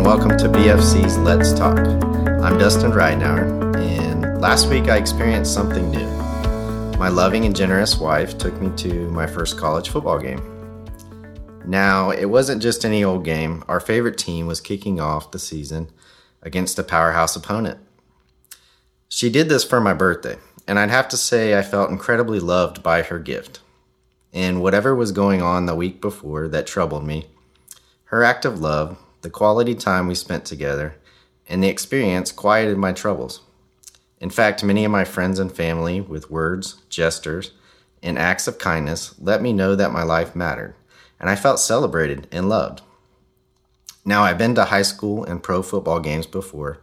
and welcome to BFC's Let's Talk. I'm Dustin Ridenour, and last week I experienced something new. My loving and generous wife took me to my first college football game. Now, it wasn't just any old game, our favorite team was kicking off the season against a powerhouse opponent. She did this for my birthday, and I'd have to say I felt incredibly loved by her gift. And whatever was going on the week before that troubled me, her act of love the quality time we spent together, and the experience quieted my troubles. In fact, many of my friends and family, with words, gestures, and acts of kindness, let me know that my life mattered, and I felt celebrated and loved. Now, I've been to high school and pro football games before,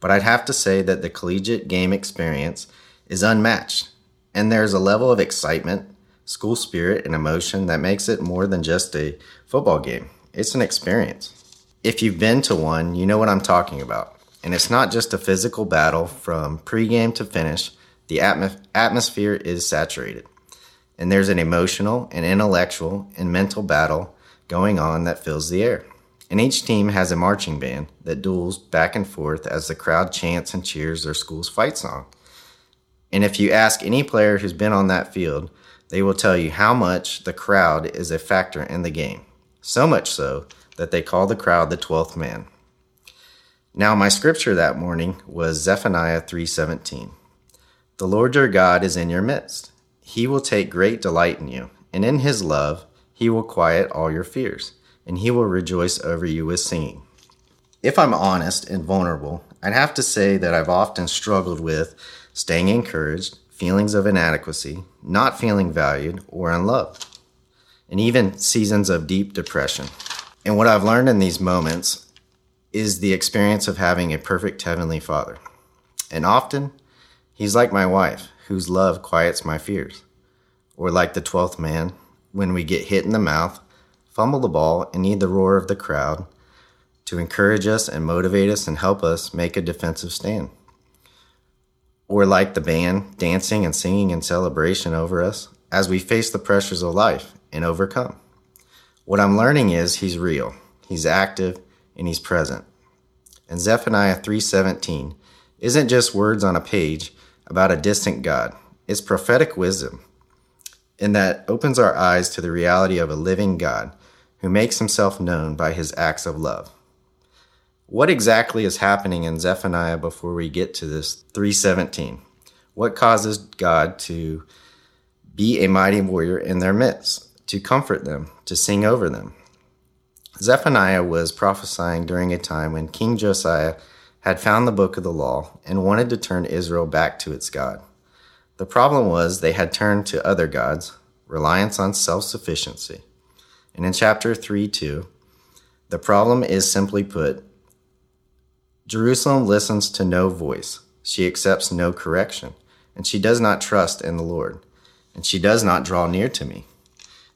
but I'd have to say that the collegiate game experience is unmatched, and there's a level of excitement, school spirit, and emotion that makes it more than just a football game. It's an experience. If you've been to one, you know what I'm talking about. And it's not just a physical battle from pregame to finish, the atmos- atmosphere is saturated. And there's an emotional and intellectual and mental battle going on that fills the air. And each team has a marching band that duels back and forth as the crowd chants and cheers their school's fight song. And if you ask any player who's been on that field, they will tell you how much the crowd is a factor in the game. So much so that they call the crowd the 12th man. Now my scripture that morning was Zephaniah 3:17. The Lord your God is in your midst. He will take great delight in you, and in his love he will quiet all your fears, and he will rejoice over you with singing. If I'm honest and vulnerable, I'd have to say that I've often struggled with staying encouraged, feelings of inadequacy, not feeling valued or unloved, and even seasons of deep depression. And what I've learned in these moments is the experience of having a perfect Heavenly Father. And often, He's like my wife, whose love quiets my fears. Or like the 12th man, when we get hit in the mouth, fumble the ball, and need the roar of the crowd to encourage us and motivate us and help us make a defensive stand. Or like the band, dancing and singing in celebration over us as we face the pressures of life and overcome. What I'm learning is he's real, he's active, and he's present. And Zephaniah 3:17 isn't just words on a page about a distant God. It's prophetic wisdom And that opens our eyes to the reality of a living God who makes himself known by his acts of love. What exactly is happening in Zephaniah before we get to this 317? What causes God to be a mighty warrior in their midst? To comfort them, to sing over them. Zephaniah was prophesying during a time when King Josiah had found the book of the law and wanted to turn Israel back to its God. The problem was they had turned to other gods, reliance on self sufficiency. And in chapter 3 2, the problem is simply put Jerusalem listens to no voice, she accepts no correction, and she does not trust in the Lord, and she does not draw near to me.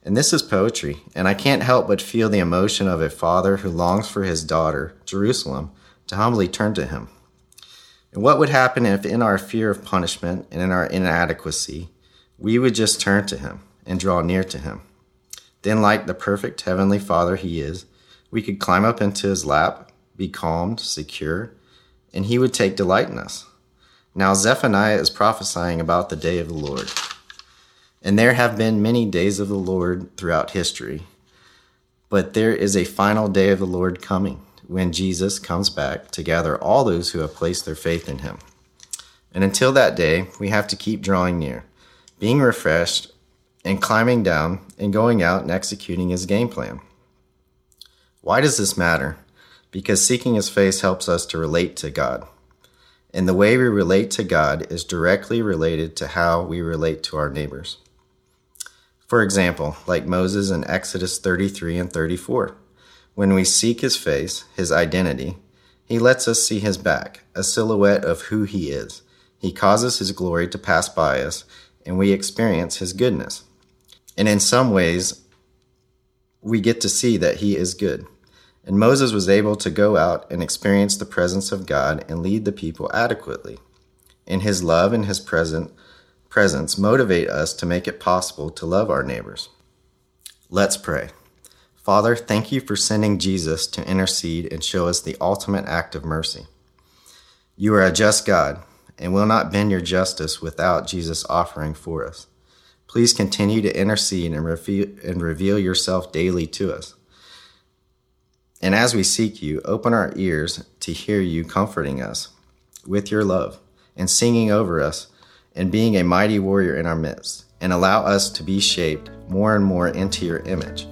And this is poetry, and I can't help but feel the emotion of a father who longs for his daughter, Jerusalem, to humbly turn to him. And what would happen if, in our fear of punishment and in our inadequacy, we would just turn to him and draw near to him? Then, like the perfect heavenly Father he is, we could climb up into his lap, be calmed, secure, and he would take delight in us. Now, Zephaniah is prophesying about the day of the Lord. And there have been many days of the Lord throughout history. But there is a final day of the Lord coming when Jesus comes back to gather all those who have placed their faith in him. And until that day, we have to keep drawing near, being refreshed, and climbing down and going out and executing his game plan. Why does this matter? Because seeking his face helps us to relate to God. And the way we relate to God is directly related to how we relate to our neighbors. For example, like Moses in Exodus 33 and 34, when we seek his face, his identity, he lets us see his back, a silhouette of who he is. He causes his glory to pass by us, and we experience his goodness. And in some ways, we get to see that he is good. And Moses was able to go out and experience the presence of God and lead the people adequately. In his love and his present presence motivate us to make it possible to love our neighbors. Let's pray. Father, thank you for sending Jesus to intercede and show us the ultimate act of mercy. You are a just God, and will not bend your justice without Jesus offering for us. Please continue to intercede and and reveal yourself daily to us. And as we seek you, open our ears to hear you comforting us with your love and singing over us and being a mighty warrior in our midst, and allow us to be shaped more and more into your image.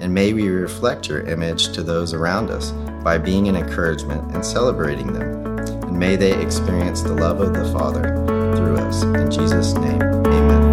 And may we reflect your image to those around us by being an encouragement and celebrating them. And may they experience the love of the Father through us. In Jesus' name.